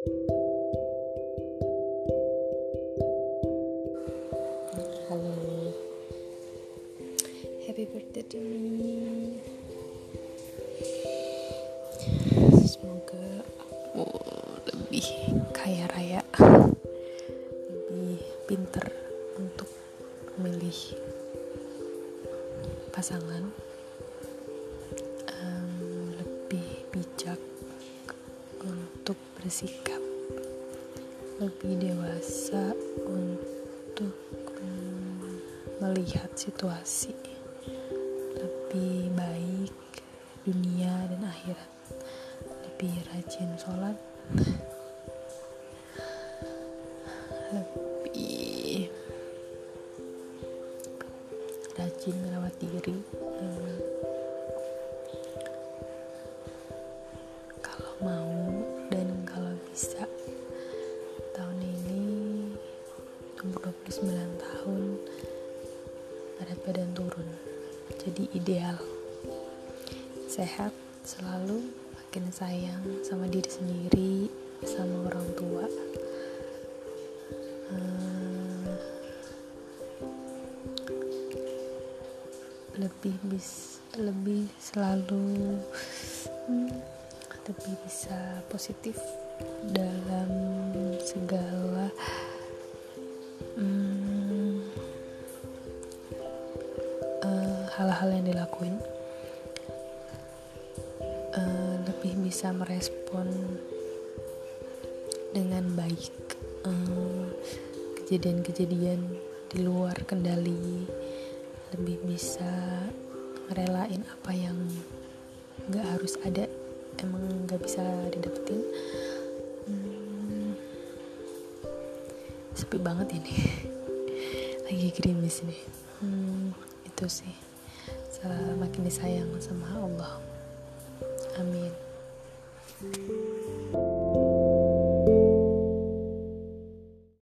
Halo. Happy birthday to me Semoga aku lebih kaya raya Lebih pinter untuk memilih pasangan bersikap Lebih dewasa untuk melihat situasi lebih baik dunia dan akhirat lebih rajin sholat lebih rajin merawat diri. Kalau mau bisa. Tahun ini umur 29 tahun berat badan turun. Jadi ideal. Sehat selalu makin sayang sama diri sendiri sama orang tua. Hmm, lebih bis lebih selalu hmm, lebih bisa positif dalam segala hal-hal yang dilakuin uh, lebih bisa merespon dengan baik eh, kejadian-kejadian di luar kendali lebih bisa ngerelain apa yang nggak harus ada emang nggak bisa didapetin sepi banget ini. Lagi gerimis ini. Hmm, itu sih. Makin disayang sama Allah. Amin. thank you